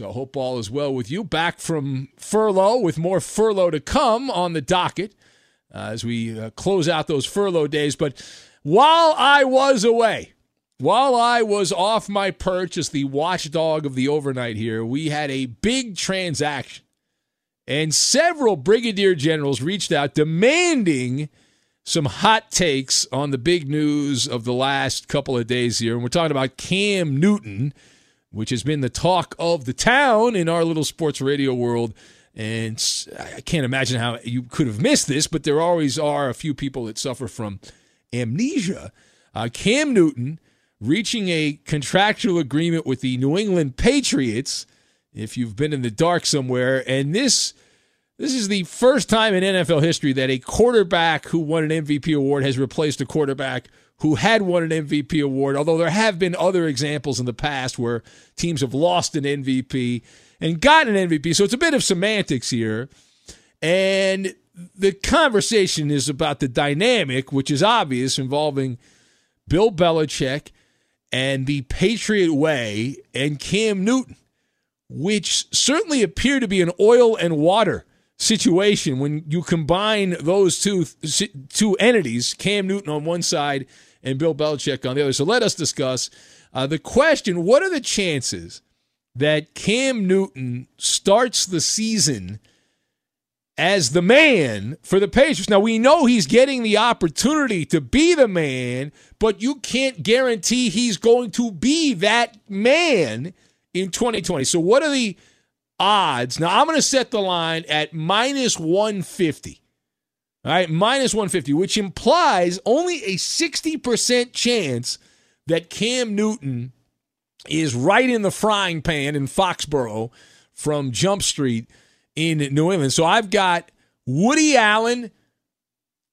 So hope all is well with you. Back from furlough with more furlough to come on the docket uh, as we uh, close out those furlough days. But while I was away, while I was off my perch as the watchdog of the overnight here, we had a big transaction. And several brigadier generals reached out demanding some hot takes on the big news of the last couple of days here. And we're talking about Cam Newton which has been the talk of the town in our little sports radio world. And I can't imagine how you could have missed this, but there always are a few people that suffer from amnesia. Uh, Cam Newton reaching a contractual agreement with the New England Patriots. If you've been in the dark somewhere, and this this is the first time in NFL history that a quarterback who won an MVP award has replaced a quarterback who had won an MVP award, although there have been other examples in the past where teams have lost an MVP and gotten an MVP. So it's a bit of semantics here. And the conversation is about the dynamic, which is obvious, involving Bill Belichick and the Patriot Way and Cam Newton, which certainly appear to be an oil and water situation when you combine those two two entities, Cam Newton on one side and Bill Belichick on the other. So let us discuss uh, the question: What are the chances that Cam Newton starts the season as the man for the Patriots? Now we know he's getting the opportunity to be the man, but you can't guarantee he's going to be that man in 2020. So what are the odds? Now I'm going to set the line at minus 150. All right, minus 150, which implies only a 60% chance that Cam Newton is right in the frying pan in Foxborough from Jump Street in New England. So I've got Woody Allen,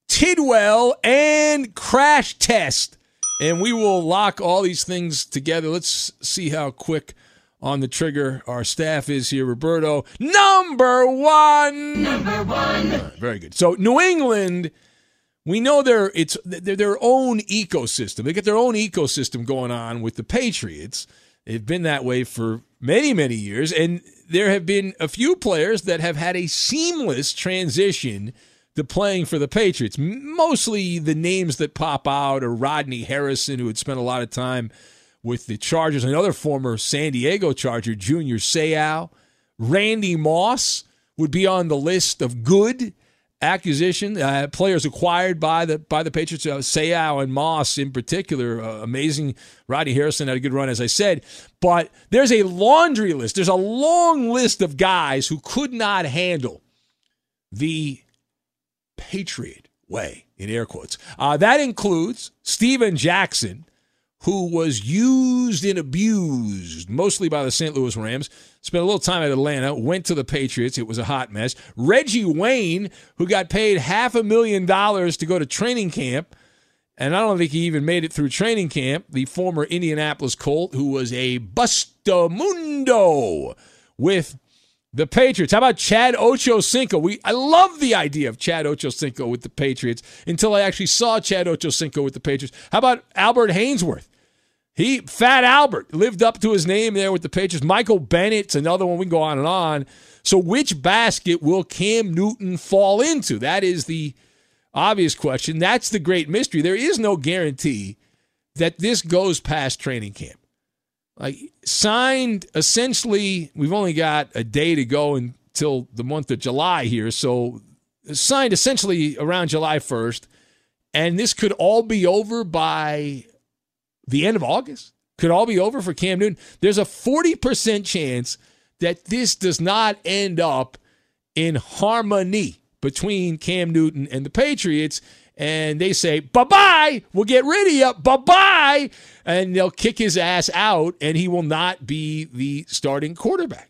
Tidwell, and Crash Test. And we will lock all these things together. Let's see how quick on the trigger our staff is here. Roberto, number one. Number one. very good. So, New England we know they're it's they're their own ecosystem. They get their own ecosystem going on with the Patriots. They've been that way for many many years, and there have been a few players that have had a seamless transition to playing for the Patriots. Mostly the names that pop out are Rodney Harrison, who had spent a lot of time with the Chargers, another former San Diego Charger, Junior Seau. Randy Moss would be on the list of good acquisition, uh, players acquired by the by the Patriots, uh, Seau and Moss in particular, uh, amazing. Rodney Harrison had a good run, as I said, but there's a laundry list. There's a long list of guys who could not handle the Patriot way, in air quotes. Uh, that includes Steven Jackson, who was used and abused mostly by the St. Louis Rams. Spent a little time at Atlanta, went to the Patriots. It was a hot mess. Reggie Wayne, who got paid half a million dollars to go to training camp, and I don't think he even made it through training camp. The former Indianapolis Colt, who was a bustamundo with the Patriots. How about Chad Ochocinco? We I love the idea of Chad Ochocinco with the Patriots until I actually saw Chad Ochocinco with the Patriots. How about Albert Haynesworth? He, Fat Albert, lived up to his name there with the Patriots. Michael Bennett's another one. We can go on and on. So, which basket will Cam Newton fall into? That is the obvious question. That's the great mystery. There is no guarantee that this goes past training camp. Like, signed essentially, we've only got a day to go until the month of July here. So, signed essentially around July 1st. And this could all be over by the end of August could all be over for Cam Newton. There's a 40% chance that this does not end up in harmony between Cam Newton and the Patriots. And they say, bye bye, we'll get rid of you, bye bye. And they'll kick his ass out, and he will not be the starting quarterback.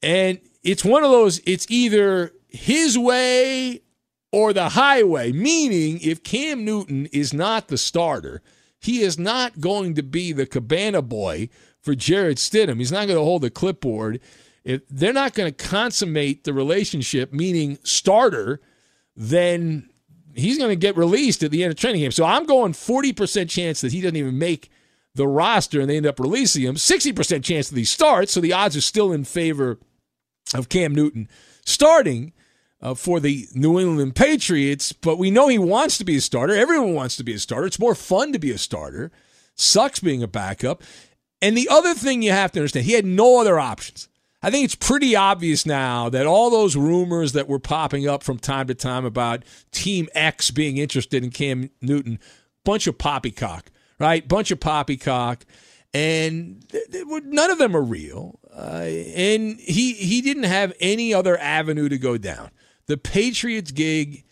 And it's one of those, it's either his way or the highway, meaning if Cam Newton is not the starter, he is not going to be the cabana boy for Jarrett Stidham. He's not going to hold the clipboard. If they're not going to consummate the relationship, meaning starter, then he's going to get released at the end of training camp. So I'm going 40% chance that he doesn't even make the roster and they end up releasing him. 60% chance that he starts. So the odds are still in favor of Cam Newton starting uh, for the New England Patriots, but we know he wants to be a starter. Everyone wants to be a starter. It's more fun to be a starter. Sucks being a backup. And the other thing you have to understand, he had no other options. I think it's pretty obvious now that all those rumors that were popping up from time to time about Team X being interested in Cam Newton, bunch of poppycock, right? Bunch of poppycock, and none of them are real. Uh, and he he didn't have any other avenue to go down the Patriots gig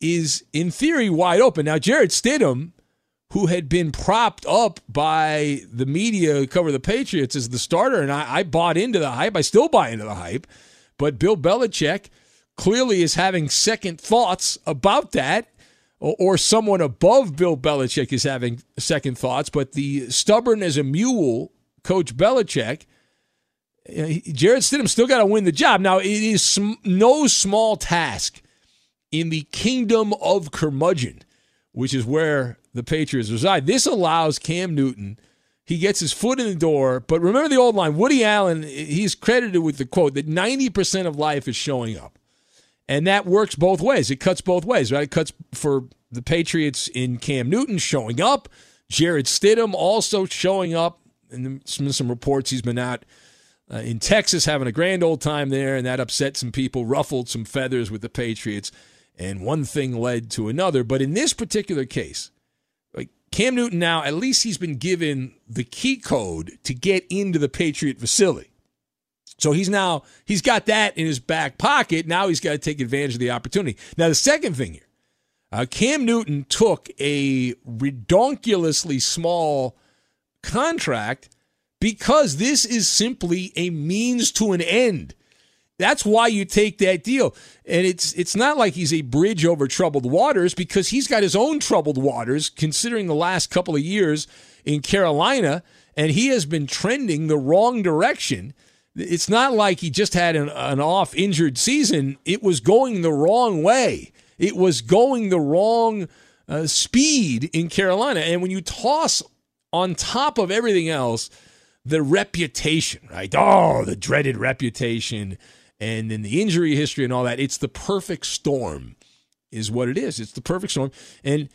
is in theory wide open. Now, Jarrett Stidham, who had been propped up by the media to cover the Patriots as the starter, and I, I bought into the hype. I still buy into the hype. But Bill Belichick clearly is having second thoughts about that, or someone above Bill Belichick is having second thoughts. But the stubborn as a mule, Coach Belichick, Jarrett Stidham still got to win the job. Now, it is no small task in the kingdom of curmudgeon, which is where the Patriots reside. This allows Cam Newton. He gets his foot in the door. But remember the old line Woody Allen, he's credited with the quote that 90% of life is showing up. And that works both ways. It cuts both ways, right? It cuts for the Patriots in Cam Newton showing up, Jarrett Stidham also showing up. And some, some reports he's been out uh, in Texas having a grand old time there, and that upset some people, ruffled some feathers with the Patriots, and one thing led to another. But in this particular case, like Cam Newton now, at least he's been given the key code to get into the Patriot facility. So he's now he's got that in his back pocket. Now he's got to take advantage of the opportunity. Now the second thing here, uh, Cam Newton took a redonkulously small contract because this is simply a means to an end. That's why you take that deal. And it's it's not like he's a bridge over troubled waters because he's got his own troubled waters considering the last couple of years in Carolina and he has been trending the wrong direction. It's not like he just had an, an off injured season. It was going the wrong way. It was going the wrong uh, speed in Carolina. And when you toss on top of everything else, the reputation, right? Oh, the dreaded reputation and then the injury history and all that. It's the perfect storm, is what it is. It's the perfect storm. And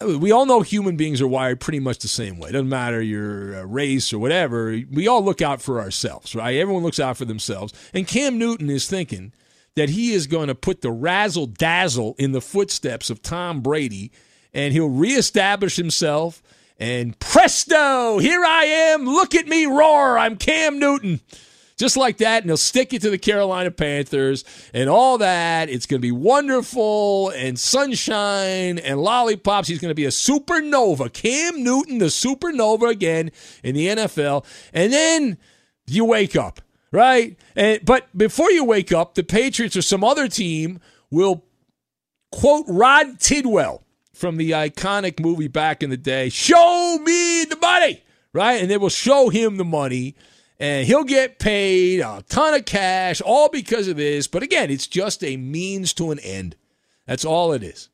uh, we all know human beings are wired pretty much the same way. It doesn't matter your uh, race or whatever. We all look out for ourselves, right? Everyone looks out for themselves. And Cam Newton is thinking that he is going to put the razzle dazzle in the footsteps of Tom Brady and he'll reestablish himself. And presto, here I am. Look at me roar. I'm Cam Newton just like that, and he'll stick it to the Carolina Panthers and all that. It's going to be wonderful and sunshine and lollipops. He's going to be a supernova. Cam Newton, the supernova again in the NFL. And then you wake up, right? And but before you wake up, the Patriots or some other team will quote Rod Tidwell from the iconic movie back in the day, show me the money, right? And they will show him the money and he'll get paid a ton of cash, all because of this. But again, it's just a means to an end. That's all it is.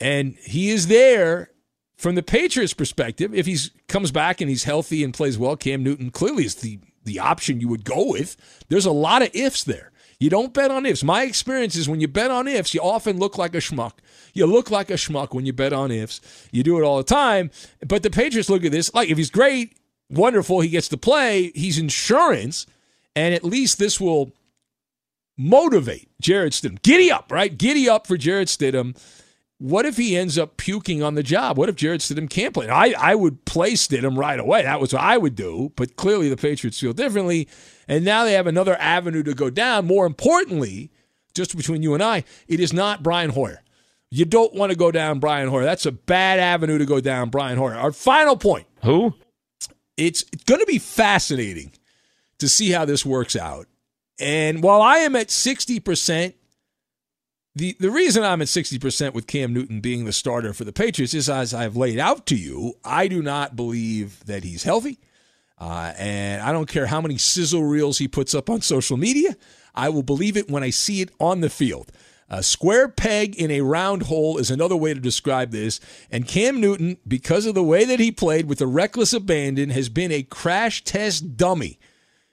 And he is there from the Patriots' perspective. If he comes back and he's healthy and plays well, Cam Newton clearly is the, the option you would go with. There's a lot of ifs there. You don't bet on ifs. My experience is when you bet on ifs, you often look like a schmuck. You look like a schmuck when you bet on ifs. You do it all the time. But the Patriots look at this like if he's great, wonderful. He gets to play. He's insurance. And at least this will motivate Jarrett Stidham. Giddy up, right? Giddy up for Jarrett Stidham. What if he ends up puking on the job? What if Jarrett Stidham can't play? I, I would play Stidham right away. That was what I would do. But clearly the Patriots feel differently. And now they have another avenue to go down. More importantly, just between you and I, it is not Brian Hoyer. You don't want to go down Brian Hoyer. That's a bad avenue to go down Brian Hoyer. Our final point. Who? it's going to be fascinating to see how this works out. And while I am at 60%, the, the reason I'm at 60% with Cam Newton being the starter for the Patriots is as I've laid out to you, I do not believe that he's healthy. Uh, and I don't care how many sizzle reels he puts up on social media. I will believe it when I see it on the field. A square peg in a round hole is another way to describe this. And Cam Newton, because of the way that he played with a reckless abandon, has been a crash test dummy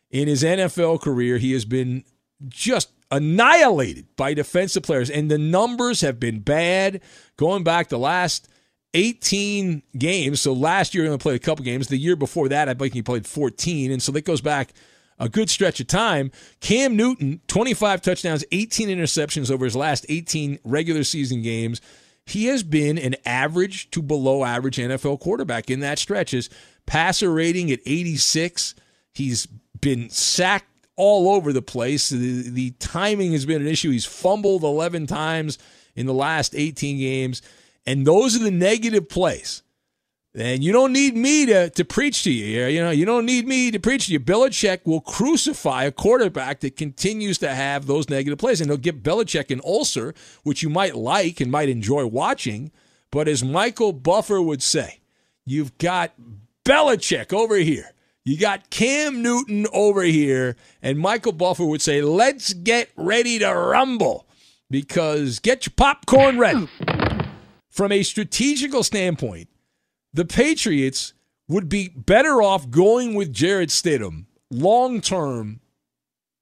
in his NFL career. He has been just annihilated by defensive players, and the numbers have been bad going back the last 18 games. So last year he only played a couple games. The year before that, I think he played 14, and so that goes back a good stretch of time. Cam Newton, 25 touchdowns, 18 interceptions over his last 18 regular season games. He has been an average to below average NFL quarterback in that stretch. His passer rating at 86. He's been sacked all over the place. The, the timing has been an issue. He's fumbled 11 times in the last 18 games. And those are the negative plays and you don't need me to, to preach to you. You know, you don't need me to preach to you. Belichick will crucify a quarterback that continues to have those negative plays. And he'll give Belichick an ulcer, which you might like and might enjoy watching. But as Michael Buffer would say, you've got Belichick over here. You got Cam Newton over here. And Michael Buffer would say, let's get ready to rumble because get your popcorn ready. From a strategical standpoint, the Patriots would be better off going with Jarrett Stidham long term,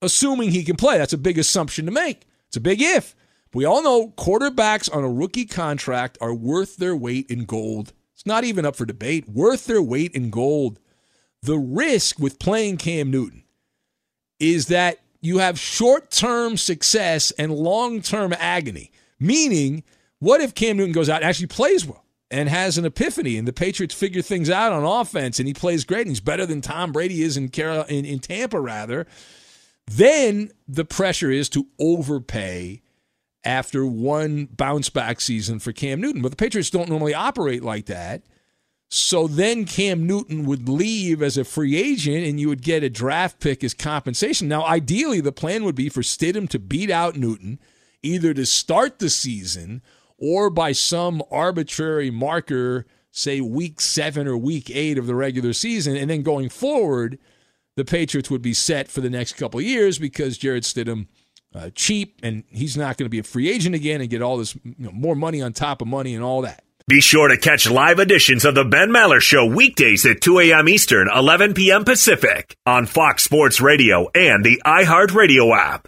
assuming he can play. That's a big assumption to make. It's a big if. We all know quarterbacks on a rookie contract are worth their weight in gold. It's not even up for debate. Worth their weight in gold. The risk with playing Cam Newton is that you have short term success and long term agony. Meaning, what if Cam Newton goes out and actually plays well? And has an epiphany, and the Patriots figure things out on offense, and he plays great, and he's better than Tom Brady is in, Carol, in, in Tampa, rather, then the pressure is to overpay after one bounce back season for Cam Newton. But the Patriots don't normally operate like that. So then Cam Newton would leave as a free agent and you would get a draft pick as compensation. Now, ideally, the plan would be for Stidham to beat out Newton either to start the season or by some arbitrary marker, say week seven or week eight of the regular season. And then going forward, the Patriots would be set for the next couple years because Jarrett Stidham. Uh, cheap, and he's not going to be a free agent again and get all this you know, more money on top of money and all that. Be sure to catch live editions of the Ben Maller Show weekdays at 2 a.m. Eastern, 11 p.m. Pacific on Fox Sports Radio and the iHeartRadio app.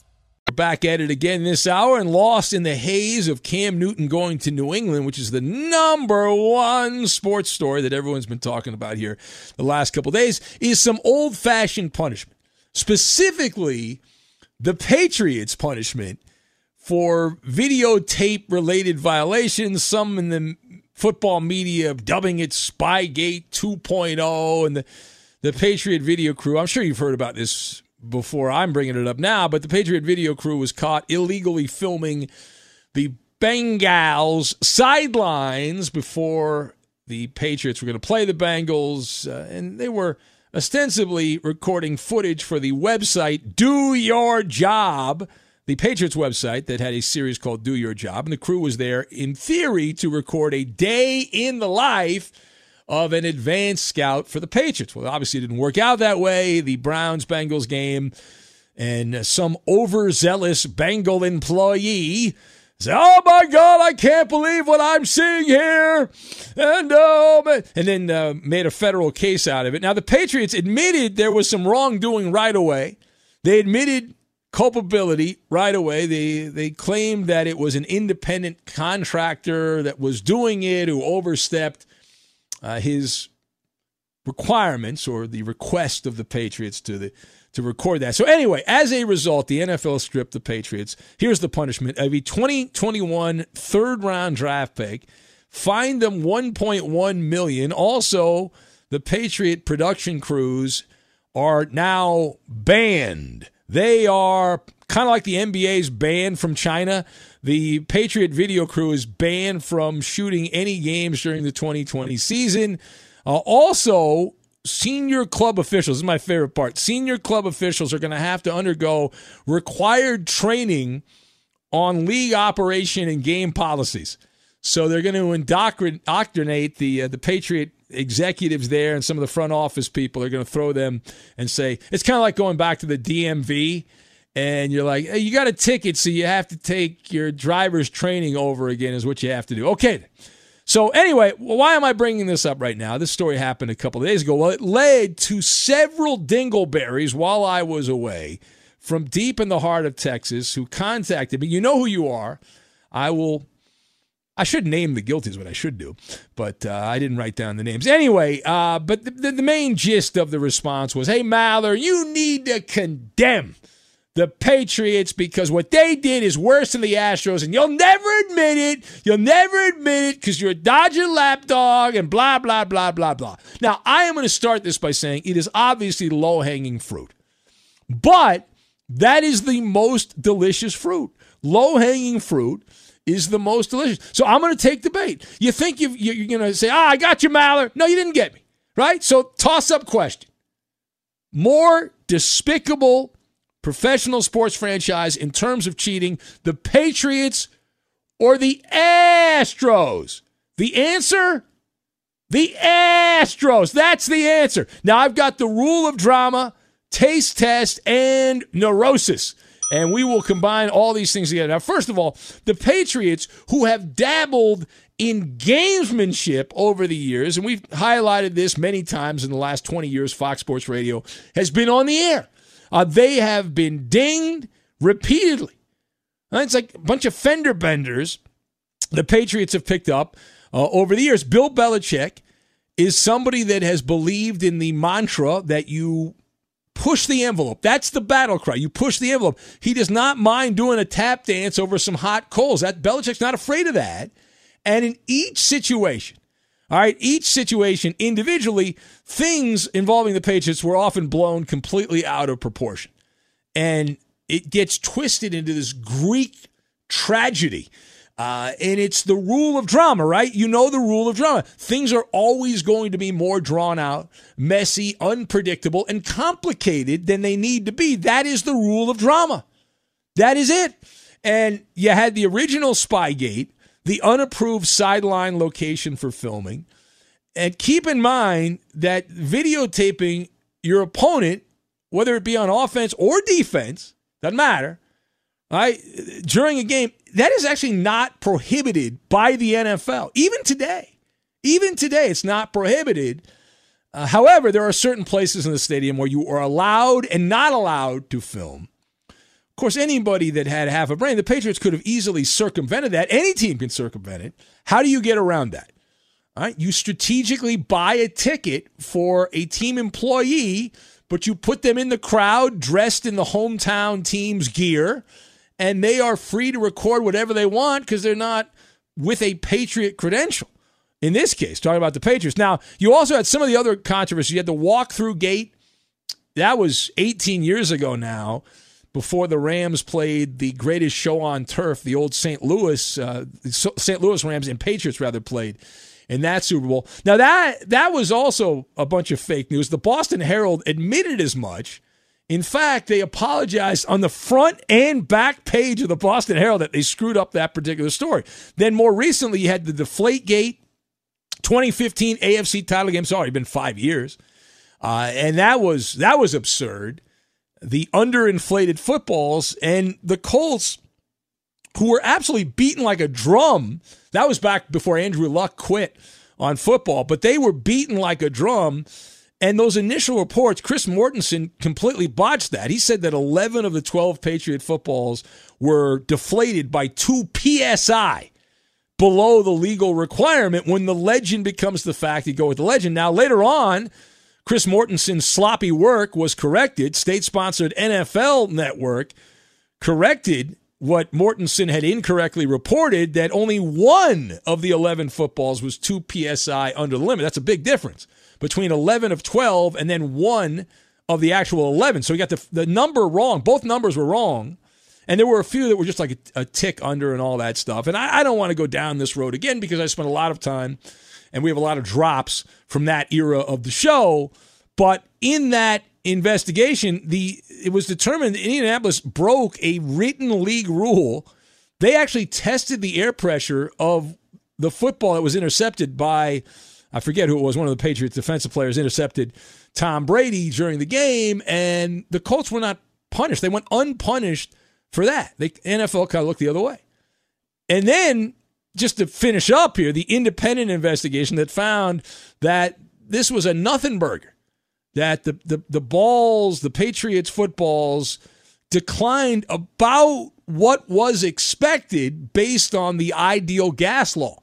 Back at it again this hour and lost in the haze of Cam Newton going to New England, which is the number one sports story that everyone's been talking about here the last couple days, is some old fashioned punishment. Specifically, the Patriots' punishment for videotape related violations. Some in the football media dubbing it Spygate 2.0 and the, the Patriot video crew. I'm sure you've heard about this before. I'm bringing it up now, but the Patriot video crew was caught illegally filming the Bengals sidelines before the Patriots were going to play the Bengals, uh, and they were ostensibly recording footage for the website Do Your Job, the Patriots website that had a series called Do Your Job, and the crew was there in theory to record a day in the life of an advanced scout for the Patriots. Well, obviously it didn't work out that way. The Browns Bengals game and some overzealous Bengal employee said, oh my God, I can't believe what I'm seeing here. And, uh, and then uh, made a federal case out of it. Now, the Patriots admitted there was some wrongdoing right away. They admitted culpability right away. They, they claimed that it was an independent contractor that was doing it who overstepped uh, his requirements or the request of the Patriots to the to record that. So anyway, as a result, the NFL stripped the Patriots. Here's the punishment of a 2021 third round draft pick, fined them 1.1 million. Also, the Patriot production crews are now banned. They are kind of like the NBA's ban from China. The Patriot video crew is banned from shooting any games during the 2020 season. Uh, also, senior club officials, is my favorite part. Senior club officials are going to have to undergo required training on league operation and game policies. So they're going to indoctrinate the uh, the Patriot executives there and some of the front office people. They're going to throw them and say it's kind of like going back to the DMV, and you're like, hey, you got a ticket, so you have to take your driver's training over again. Is what you have to do. Okay. So, anyway, why am I bringing this up right now? This story happened a couple of days ago. Well, it led to several dingleberries while I was away from deep in the heart of Texas who contacted me. You know who you are. I will. I should name the guilty is what I should do, but uh, I didn't write down the names. Anyway, uh, but the, the, the main gist of the response was, "Hey Maller, you need to condemn the Patriots because what they did is worse than the Astros, and you'll never admit it. You'll never admit it because you're a Dodger lapdog and blah, blah, blah, blah, blah. Now, I am going to start this by saying it is obviously low hanging fruit, but that is the most delicious fruit. Low hanging fruit is the most delicious. So I'm going to take the bait. You think you are going to say, ah, I got you, Maller. No, you didn't get me, right? So toss up question. More despicable professional sports franchise in terms of cheating, the Patriots or the Astros? The answer? The Astros. That's the answer. Now, I've got the rule of drama, taste test, and neurosis. And we will combine all these things together. Now, first of all, the Patriots, who have dabbled in gamesmanship over the years, and we've highlighted this many times in the last 20 years, Fox Sports Radio has been on the air. Uh, they have been dinged repeatedly. It's like a bunch of fender benders the Patriots have picked up uh, over the years. Bill Belichick is somebody that has believed in the mantra that you push the envelope. That's the battle cry. You push the envelope. He does not mind doing a tap dance over some hot coals. That Belichick's not afraid of that. And in each situation, all right, each situation individually, things involving the Patriots were often blown completely out of proportion. And it gets twisted into this Greek tragedy. Uh, and it's the rule of drama, right? You know the rule of drama. Things are always going to be more drawn out, messy, unpredictable, and complicated than they need to be. That is the rule of drama. That is it. And you had the original Spygate, the unapproved sideline location for filming. And keep in mind that videotaping your opponent, whether it be on offense or defense, doesn't matter, right? During a game, that is actually not prohibited by the NFL. Even today, even today, it's not prohibited. Uh, however, there are certain places in the stadium where you are allowed and not allowed to film. Course, anybody that had half a brain, the Patriots could have easily circumvented that. Any team can circumvent it. How do you get around that? All right, you strategically buy a ticket for a team employee, but you put them in the crowd dressed in the hometown team's gear and they are free to record whatever they want because they're not with a Patriot credential. In this case, talking about the Patriots. Now, you also had some of the other controversy. You had the walkthrough gate. That was 18 years ago now, before the Rams played the greatest show on turf, the old St. Louis, uh, St. Louis Rams and Patriots rather played in that Super Bowl. Now that that was also a bunch of fake news. The Boston Herald admitted as much. In fact, they apologized on the front and back page of the Boston Herald that they screwed up that particular story. Then more recently, you had the Deflate Gate 2015 AFC title game. It's already been five years, uh, and that was that was absurd. The underinflated footballs and the Colts, who were absolutely beaten like a drum. That was back before Andrew Luck quit on football, but they were beaten like a drum. And those initial reports, Chris Mortensen completely botched that. He said that 11 of the 12 Patriot footballs were deflated by 2 psi below the legal requirement. When the legend becomes the fact, you go with the legend. Now, later on, Chris Mortensen's sloppy work was corrected. State sponsored NFL network corrected what Mortensen had incorrectly reported that only one of the 11 footballs was 2 psi under the limit. That's a big difference between 11 of 12 and then one of the actual 11. So he got the, the number wrong. Both numbers were wrong. And there were a few that were just like a, a tick under and all that stuff. And I, I don't want to go down this road again because I spent a lot of time and we have a lot of drops from that era of the show. But in that investigation, the it was determined that Indianapolis broke a written league rule. They actually tested the air pressure of the football that was intercepted by I forget who it was, one of the Patriots defensive players intercepted Tom Brady during the game, and the Colts were not punished. They went unpunished for that. The NFL kind of looked the other way. And then, just to finish up here, the independent investigation that found that this was a nothing burger, that the, the, the balls, the Patriots footballs, declined about what was expected based on the ideal gas law,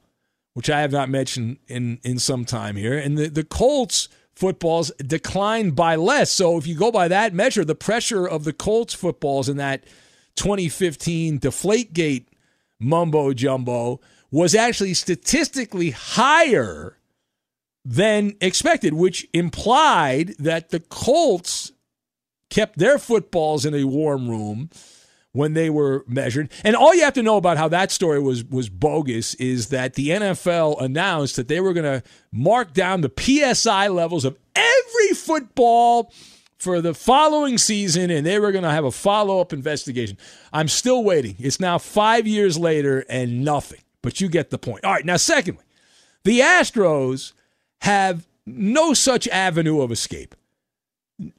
which I have not mentioned in, in some time here. And the, the Colts footballs declined by less. So if you go by that measure, the pressure of the Colts footballs in that 2015 Deflategate mumbo jumbo was actually statistically higher than expected, which implied that the Colts kept their footballs in a warm room when they were measured. And all you have to know about how that story was was bogus is that the NFL announced that they were going to mark down the PSI levels of every football for the following season and they were going to have a follow-up investigation. I'm still waiting. It's now 5 years later and nothing. But you get the point. All right, now secondly, the Astros have no such avenue of escape.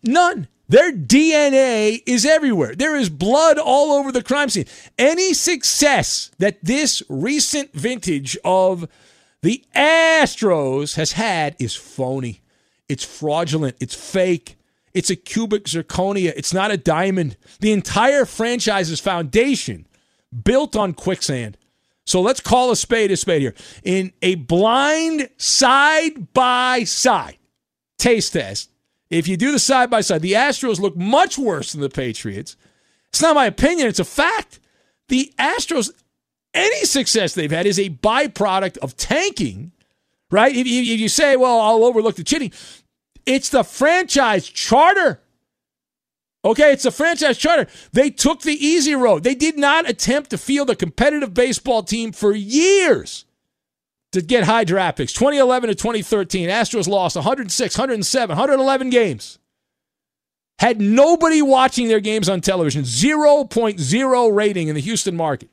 None. Their DNA is everywhere. There is blood all over the crime scene. Any success that this recent vintage of the Astros has had is phony. It's fraudulent. It's fake. It's a cubic zirconia. It's not a diamond. The entire franchise's foundation built on quicksand. So let's call a spade a spade here. In a blind side by side taste test, if you do the side by side, the Astros look much worse than the Patriots. It's not my opinion, it's a fact. The Astros, any success they've had is a byproduct of tanking, right? If you, say, well, I'll overlook the cheating, it's the franchise charter. Okay, it's a franchise charter. They took the easy road. They did not attempt to field a competitive baseball team for years to get high draft picks. 2011 to 2013, Astros lost 106, 107, 111 games. Had nobody watching their games on television, 0.0 rating in the Houston market.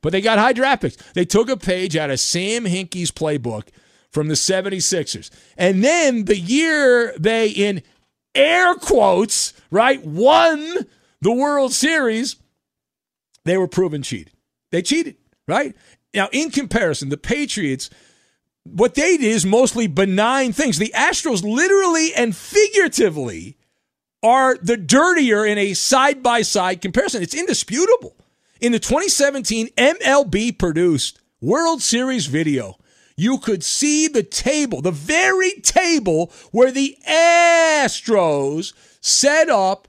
But they got high draft picks. They took a page out of Sam Hinkie's playbook from the 76ers. And then the year they, in air quotes, right, won the World Series, they were proven cheated. They cheated, right? Now, in comparison, the Patriots, what they did is mostly benign things. The Astros, literally and figuratively, are the dirtier in a side by side comparison. It's indisputable. In the 2017 MLB produced World Series video, you could see the table, the very table where the Astros set up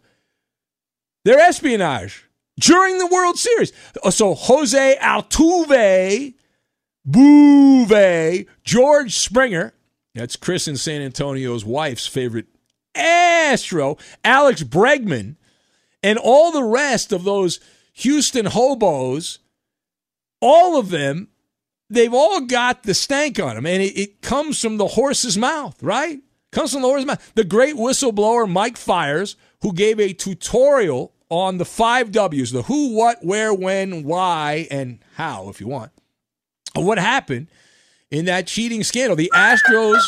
their espionage during the World Series. So Jose Altuve, Bouvet, George Springer, that's Chris in San Antonio's wife's favorite Astro, Alex Bregman, and all the rest of those Houston hobos, all of them, they've all got the stank on them. And it, it comes from the horse's mouth, right? Comes from the horse's mouth. The great whistleblower Mike Fiers, who gave a tutorial on the five W's the who, what, where, when, why, and how, if you want, what happened in that cheating scandal. The Astros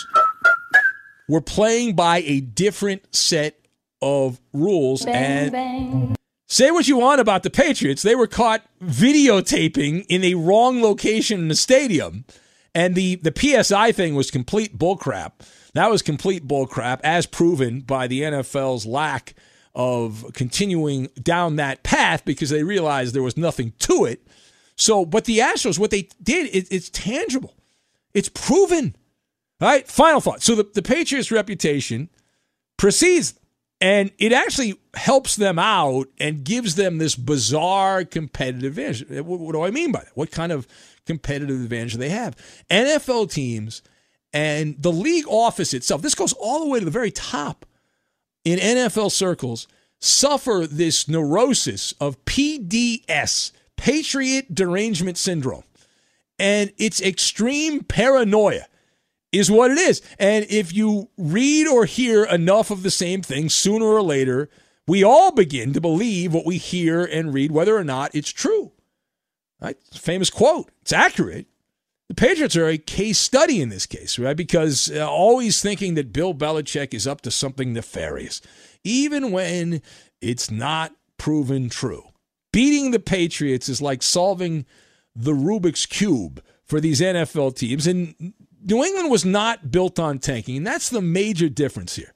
were playing by a different set of rules. and say what you want about the Patriots, they were caught videotaping in a wrong location in the stadium. And the, the PSI thing was complete bullcrap. That was complete bullcrap, as proven by the NFL's lack of continuing down that path because they realized there was nothing to it. So, but the Astros, what they did, it, it's tangible. It's proven. All right, final thought. So the, the Patriots' reputation precedes, and it actually helps them out and gives them this bizarre competitive advantage. What, do I mean by that? What kind of competitive advantage do they have? NFL teams and the league office itself, this goes all the way to the very top in NFL circles, suffer this neurosis of PDS, Patriot Derangement Syndrome. And it's extreme paranoia is what it is. And if you read or hear enough of the same thing, sooner or later, we all begin to believe what we hear and read, whether or not it's true. Right? Famous quote. It's accurate. The Patriots are a case study in this case, right? Because uh, always thinking that Bill Belichick is up to something nefarious, even when it's not proven true. Beating the Patriots is like solving the Rubik's Cube for these NFL teams. And New England was not built on tanking, and that's the major difference here.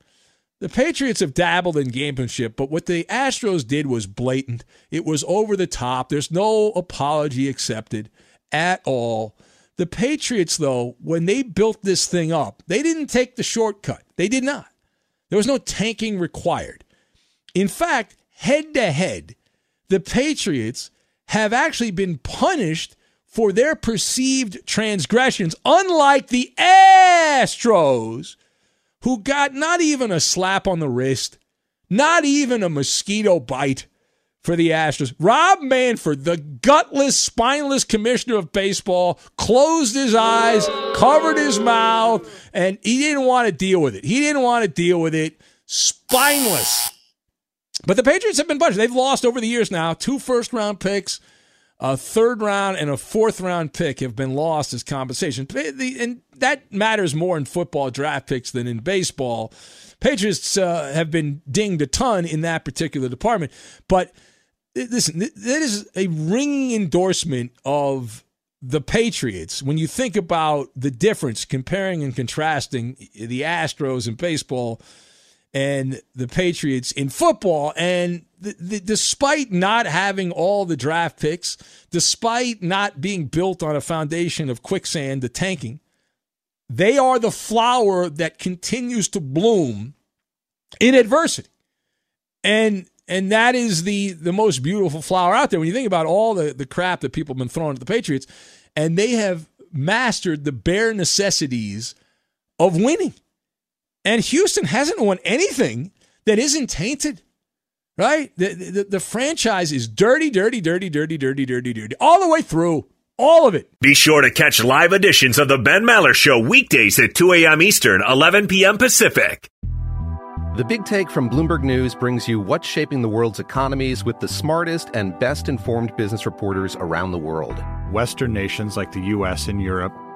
The Patriots have dabbled in gamesmanship, but what the Astros did was blatant. It was over the top. There's no apology accepted at all. The Patriots, though, when they built this thing up, they didn't take the shortcut. They did not. There was no tanking required. In fact, head to head, the Patriots have actually been punished for their perceived transgressions, unlike the Astros, who got not even a slap on the wrist, not even a mosquito bite for the Astros. Rob Manfred, the gutless, spineless commissioner of baseball, closed his eyes, covered his mouth, and he didn't want to deal with it. He didn't want to deal with it. Spineless. But the Patriots have been punished. They've lost over the years now two first round picks a third round and a fourth round pick have been lost as compensation. And that matters more in football draft picks than in baseball. Patriots uh, have been dinged a ton in that particular department. But listen, that is a ringing endorsement of the Patriots when you think about the difference comparing and contrasting the Astros in baseball and the Patriots in football. And the, the, despite not having all the draft picks, despite not being built on a foundation of quicksand, the tanking, they are the flower that continues to bloom in adversity. And and that is the the most beautiful flower out there. When you think about all the, the crap that people have been throwing at the Patriots, and they have mastered the bare necessities of winning. And Houston hasn't won anything that isn't tainted, right? The, the, the, franchise is dirty, dirty, dirty, dirty, dirty, dirty, dirty, all the way through. All of it. Be sure to catch live editions of The Ben Maller Show weekdays at 2 a.m. Eastern, 11 p.m. Pacific. The Big Take from Bloomberg News brings you what's shaping the world's economies with the smartest and best informed business reporters around the world. Western nations like the U.S. and Europe.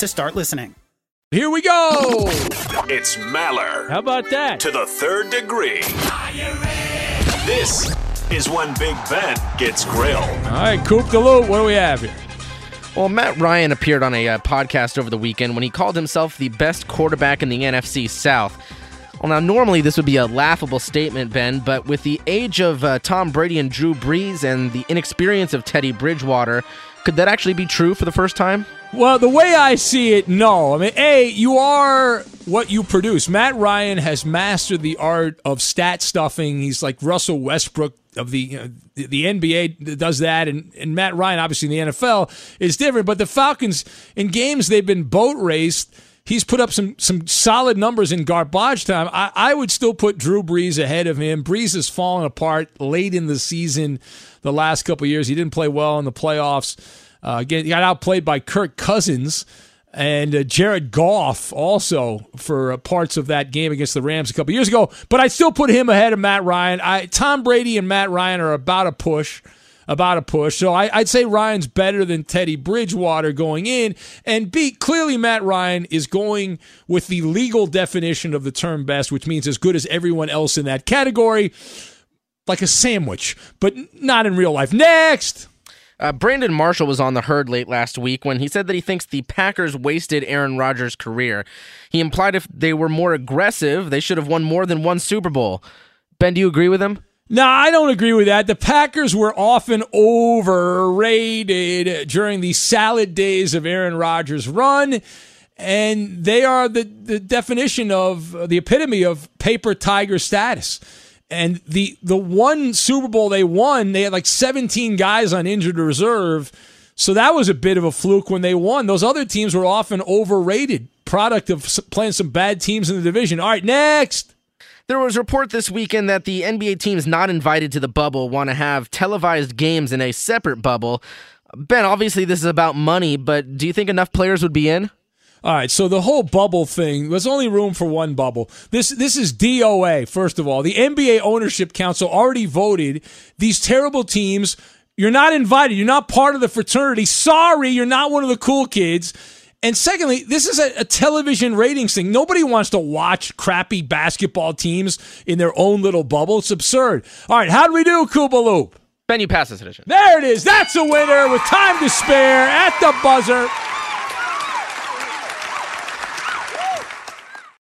to start listening. Here we go. It's Maller. How about that? To the third degree. This is when Big Ben gets grilled. All right, Coop the Loot. What do we have here? Well, Matt Ryan appeared on a uh, podcast over the weekend when he called himself the best quarterback in the NFC South. Well, now, normally this would be a laughable statement, Ben, but with the age of uh, Tom Brady and Drew Brees and the inexperience of Teddy Bridgewater, could that actually be true for the first time? Well, the way I see it, no. I mean, A, you are what you produce. Matt Ryan has mastered the art of stat stuffing. He's like Russell Westbrook of the you know, the, NBA does that, and, and Matt Ryan, obviously in the NFL, is different. But the Falcons, in games they've been boat raced, he's put up some some solid numbers in garbage time. I, I would still put Drew Brees ahead of him. Brees has fallen apart late in the season the last couple years. He didn't play well in the playoffs. Uh, again, he got outplayed by Kirk Cousins and uh, Jared Goff also for uh, parts of that game against the Rams a couple years ago. But I still put him ahead of Matt Ryan. I, Tom Brady and Matt Ryan are about a push. About a push. So I, would say Ryan's better than Teddy Bridgewater going in. And B, clearly Matt Ryan is going with the legal definition of the term best, which means as good as everyone else in that category, like a sandwich, but not in real life. Next. Uh, Brandon Marshall was on the herd late last week when he said that he thinks the Packers wasted Aaron Rodgers' career. He implied if they were more aggressive, they should have won more than one Super Bowl. Ben, do you agree with him? No, I don't agree with that. The Packers were often overrated during the salad days of Aaron Rodgers' run, and they are the, the definition of the epitome of paper tiger status. And the the one Super Bowl they won, they had like 17 guys on injured reserve. So that was a bit of a fluke when they won. Those other teams were often overrated, product of playing some bad teams in the division. All right, next. There was a report this weekend that the NBA teams not invited to the bubble want to have televised games in a separate bubble. Ben, obviously this is about money, but do you think enough players would be in? All right, so the whole bubble thing, there's only room for one bubble. This this is DOA, first of all. The NBA ownership council already voted these terrible teams, you're not invited, you're not part of the fraternity. Sorry, you're not one of the cool kids. And secondly, this is a, a television ratings thing. Nobody wants to watch crappy basketball teams in their own little bubble. It's absurd. All right, how do we do, Koopa Loop? Ben, you pass this edition. There it is. That's a winner with time to spare at the buzzer.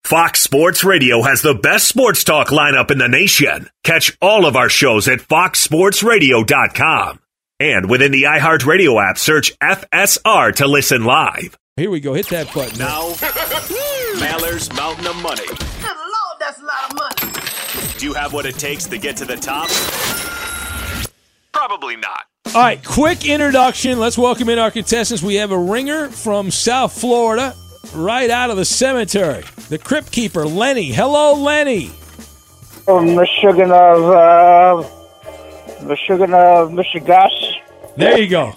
Fox Sports Radio has the best sports talk lineup in the nation. Catch all of our shows at foxsportsradio.com. And within the iHeartRadio app, search FSR to listen live. Here we go. Hit that button. Now, Maller's Mountain of Money. Good Lord, that's a lot of money. Do you have what it takes to get to the top? Probably not. All right, quick introduction. Let's welcome in our contestants. We have a ringer from South Florida, right out of the cemetery. The Crypt Keeper, Lenny. Hello, Lenny. Oh, Michigan of uh, Michigan of Michigas. There you go.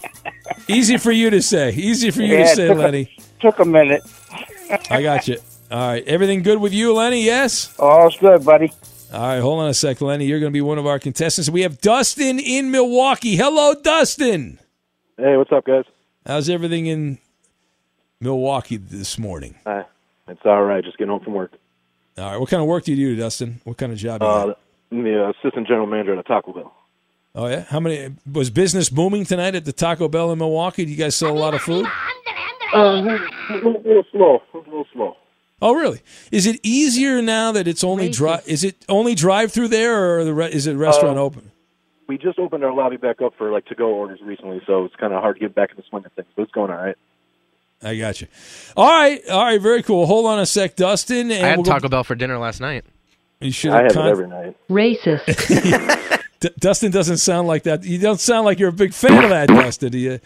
Easy for you to say. Easy for you Yeah, to say, took a- Lenny. Took a minute. I got you. All right. Everything good with you, Lenny? Yes? All's good, buddy. All right. Hold on a sec, Lenny. You're going to be one of our contestants. We have Dustin in Milwaukee. Hello, Dustin. Hey, what's up, guys? How's everything in Milwaukee this morning? Hi. It's all right. Just getting home from work. All right. What kind of work do you do, Dustin? What kind of job? you got? Uh, I'm the uh, assistant general manager at a Taco Bell. Oh yeah, how many was business booming tonight at the Taco Bell in Milwaukee? Do you guys sell a lot of food? Uh, a little, little slow. A little slow. Oh really? Is it easier now that it's only drive? Is it only drive through there, or the re- is it restaurant Uh, open? We just opened our lobby back up for like to-go orders recently, so it's kind of hard to get back in the swing of things. But it's going all right. I got you. All right, all right, very cool. Hold on a sec, Dustin. And I had we'll go- Taco Bell for dinner last night. You should I have con- it every night. Racist. D- Dustin doesn't sound like that. You don't sound like you're a big fan of that, Dustin. Do you?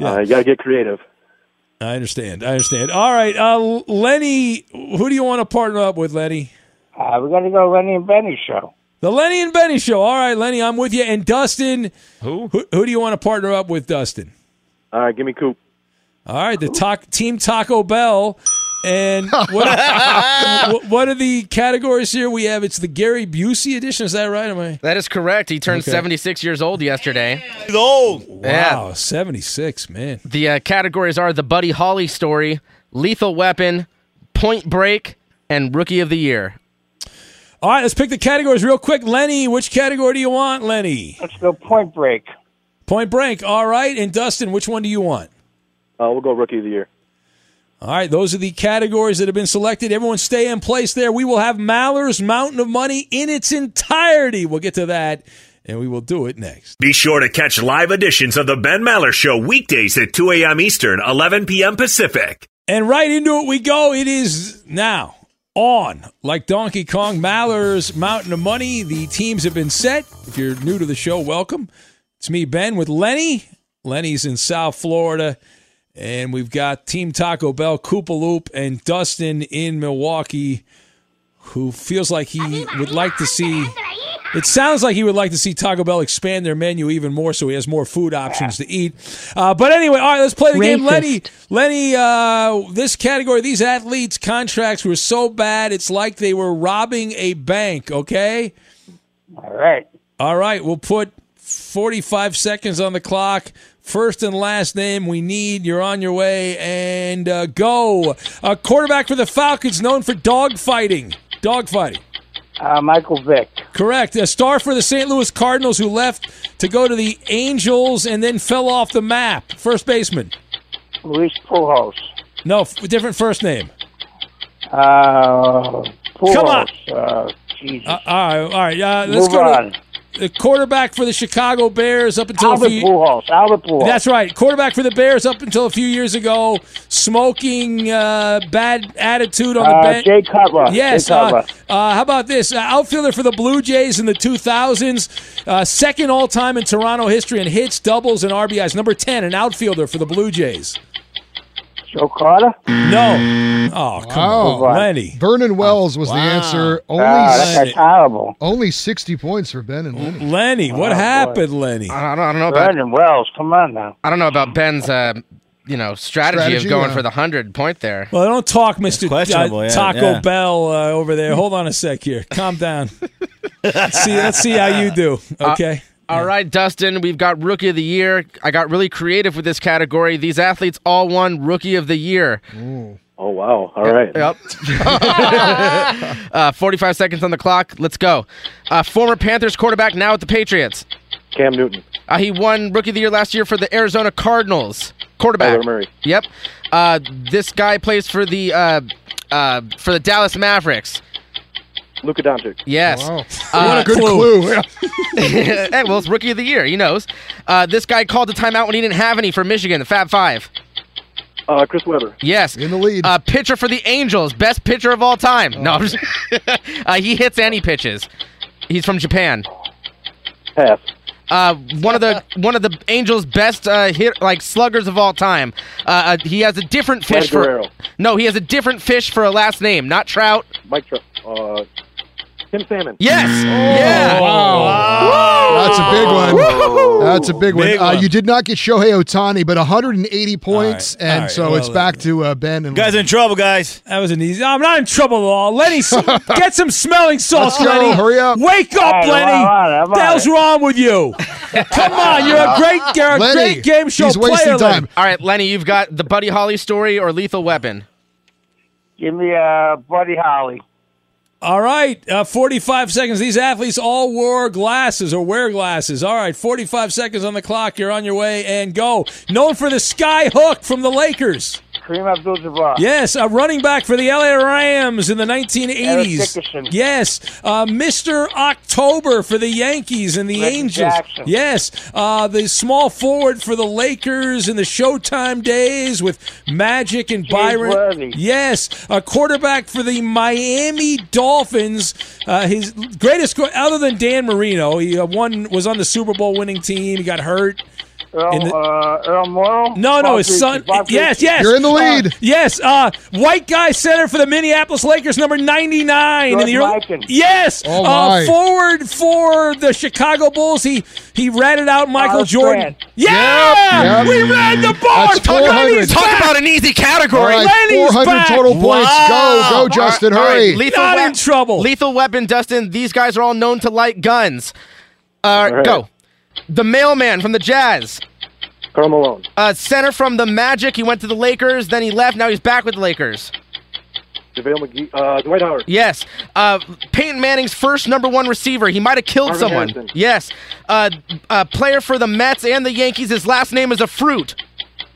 Uh, you got to get creative. I understand. I understand. All right, uh, Lenny, who do you want to partner up with, Lenny? Uh, we got to go Lenny and Benny show. The Lenny and Benny Show. All right, Lenny, I'm with you. And Dustin, who who, who do you want to partner up with, Dustin? All right, give me Coop. All right, the ta- Team Taco Bell. And what, what, what are the categories here? We have it's the Gary Busey edition. Is that right? Am I? That is correct. He turned Okay. 76 years old yesterday. He's old. Yeah. Wow, 76, man. The uh, categories are the Buddy Holly story, Lethal Weapon, Point Break, and Rookie of the Year. All right, let's pick the categories real quick. Lenny, which category do you want, Lenny? Let's go Point Break. Point Break. All right, and Dustin, which one do you want? Uh, we'll go Rookie of the Year. All right, those are the categories that have been selected. Everyone stay in place there. We will have Maller's Mountain of Money in its entirety. We'll get to that, and we will do it next. Be sure to catch live editions of The Ben Maller Show weekdays at 2 a.m. Eastern, 11 p.m. Pacific. And right into it we go. It is now on. Like Donkey Kong, Maller's Mountain of Money. The teams have been set. If you're new to the show, welcome. It's me, Ben, with Lenny. Lenny's in South Florida. And we've got Team Taco Bell, Koopa Loop, and Dustin in Milwaukee, who feels like he would like to see. It sounds like he would like to see Taco Bell expand their menu even more so he has more food options to eat. Uh, but anyway, all right, let's play the game. Lenny, Lenny, uh, this category, these athletes' contracts were so bad, it's like they were robbing a bank, okay? All right. All right, we'll put 45 seconds on the clock. First and last name we need. You're on your way and uh, go. A quarterback for the Falcons known for dog fighting. Dog. Uh, Michael Vick. Correct. A star for the St. Louis Cardinals who left to go to the Angels and then fell off the map. First baseman. Luis Pujols. No, f- different first name. Uh, Pujols. Come on. Uh, Jesus. Uh, all right, all right. Uh, let's Move go. on. The quarterback for the Chicago Bears up until Albert a few. Pujols. Albert Pujols. That's right. Quarterback for the Bears up until a few years ago, smoking, uh, bad attitude on the Uh, bench. Jay Cutler. Yes. Jay Uh, Cutler. uh, how about this? Uh, outfielder for the Blue Jays in the 2000s, uh, second all time in Toronto history in hits, doubles, and RBIs. Number 10, an outfielder for the Blue Jays. Joe Carter? No. Oh, come Wow. on. Lenny. Vernon Wells was the answer. Only, Ah, that guy's horrible. only 60 points for Ben and Lenny. Lenny, what Oh, boy. happened, Lenny? I don't, I don't know about Brandon Wells, come on now. I don't know about Ben's uh, you know strategy, Strategy, of going yeah. for the hundred point there. Well, don't talk, Mr. uh, yeah, Taco yeah. Bell uh, over there. Hold on a sec here. Calm down. let's see. Let's see how you do. Okay. All right, Dustin, we've got Rookie of the Year. I got really creative with this category. These athletes all won Rookie of the Year. Oh wow! All right. Yep. uh, 45 seconds on the clock. Let's go. Uh, former Panthers quarterback, now at the Patriots. Cam Newton. Uh, he won Rookie of the Year last year for the Arizona Cardinals. Quarterback. Kyler Murray. Yep. Uh, this guy plays for the uh, uh, for the Dallas Mavericks. Luka Doncic. Yes. Wow. Uh, What a good clue. Yeah. hey, well, it's Rookie of the Year. He knows. Uh, this guy called the timeout when he didn't have any for Michigan, the Fab Five. Uh, Chris Webber. Yes. In the lead. Uh, pitcher for the Angels, best pitcher of all time. No, I'm just, uh, he hits any pitches. He's from Japan. Pass. Uh, one of the one of the Angels' best uh, hit like sluggers of all time. Uh, uh, he has a different Vlad fish for. Guerrero. No, he has a different fish for a last name, not Trout. Mike Trout. Uh, Tim Salmon. Yes. yeah. Wow. That's a big one. That's a big, Big one. Uh, you did not get Shohei Otani, but 180 points, All right, and all right, so well, it's back to uh, Ben and You guys are in trouble, guys. That was an easy. I'm not in trouble at all. Lenny, get some smelling salts, Let's go. Lenny. Hurry up. Wake up, All right, Lenny. I'm on it, I'm What the hell's wrong with you? Come on, you're a great, you're a Lenny, great game show he's player. wasting Lenny. time. All right, Lenny, you've got the Buddy Holly story or Lethal Weapon. Give me uh, Buddy Holly. All right, uh, 45 seconds. These athletes all wore glasses or wear glasses. All right, 45 seconds on the clock. You're on your way and go. Known for the sky hook from the Lakers. Kareem Abdul-Jabbar. Yes, a running back for the LA Rams in the 1980s. Eric Dickerson. Yes, uh, Mr. October for the Yankees and the Reggie Angels. Jackson. Yes, uh, the small forward for the Lakers in the Showtime days with Magic and Byron. Worthy. Yes, a quarterback for the Miami Dolphins. Uh, his greatest, other than Dan Marino, he uh, won was on the Super Bowl winning team. He got hurt. Earl, the- uh, Earl Morrall. No, no, Bob his Griese, son. Bob Griese. Yes, yes. You're in the lead. Uh, yes, uh, white guy center for the Minneapolis Lakers, number 99. in the early- Yes, Oh, uh, forward for the Chicago Bulls. He he ratted out Michael Miles Jordan. Grant. Yeah, Yep. we ran the board. That's Talk 400. Talk about an easy category. right, Lenny's 400 back. total points. Wow. Go, go, Justin, All right, hurry. lethal Not in trouble. Lethal Weapon, Dustin. These guys are all known to light guns. Uh, right. Go. The mailman from the Jazz. Karl Malone. Uh, center from the Magic. He went to the Lakers. Then he left. Now he's back with the Lakers. JaVale McGee. Uh, Dwight Howard. Yes. Uh, Peyton Manning's first number one receiver. He might have killed Marvin someone. Harrison. Yes. Uh, uh, player for the Mets and the Yankees. His last name is a fruit.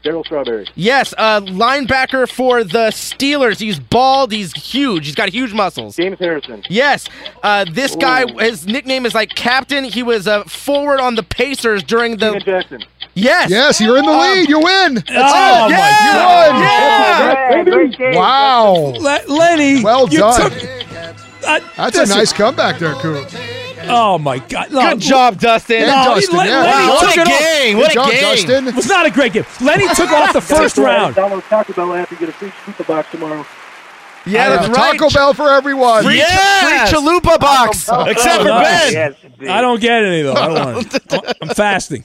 Darryl Strawberry. Yes. Uh, linebacker for the Steelers. He's bald. He's huge. He's got huge muscles. James Harrison. Yes. Uh, this guy, his nickname is like Captain. He was a forward on the Pacers during the. Keenan Jackson. Yes. Yes, you're in the lead. You win. That's Oh, it. my Yeah. You won. Yeah. Yeah. Wow. Le- Lenny, Well done. took- uh, That's a nice comeback there, Coop. Oh my God! No, Good job, Dustin. And No, Dustin, Len- yeah. Lenny Good took job. it off. game. Good What a job, game. Dustin. It was not a great game. Lenny took off the first round. and Download Taco Bell app and get a free Chalupa box tomorrow. Yeah, that's right. Taco Bell for everyone. Free, Yes. free chalupa box. Except for Oh, nice. Ben. Yes. I don't get any though. I don't want it. I'm fasting.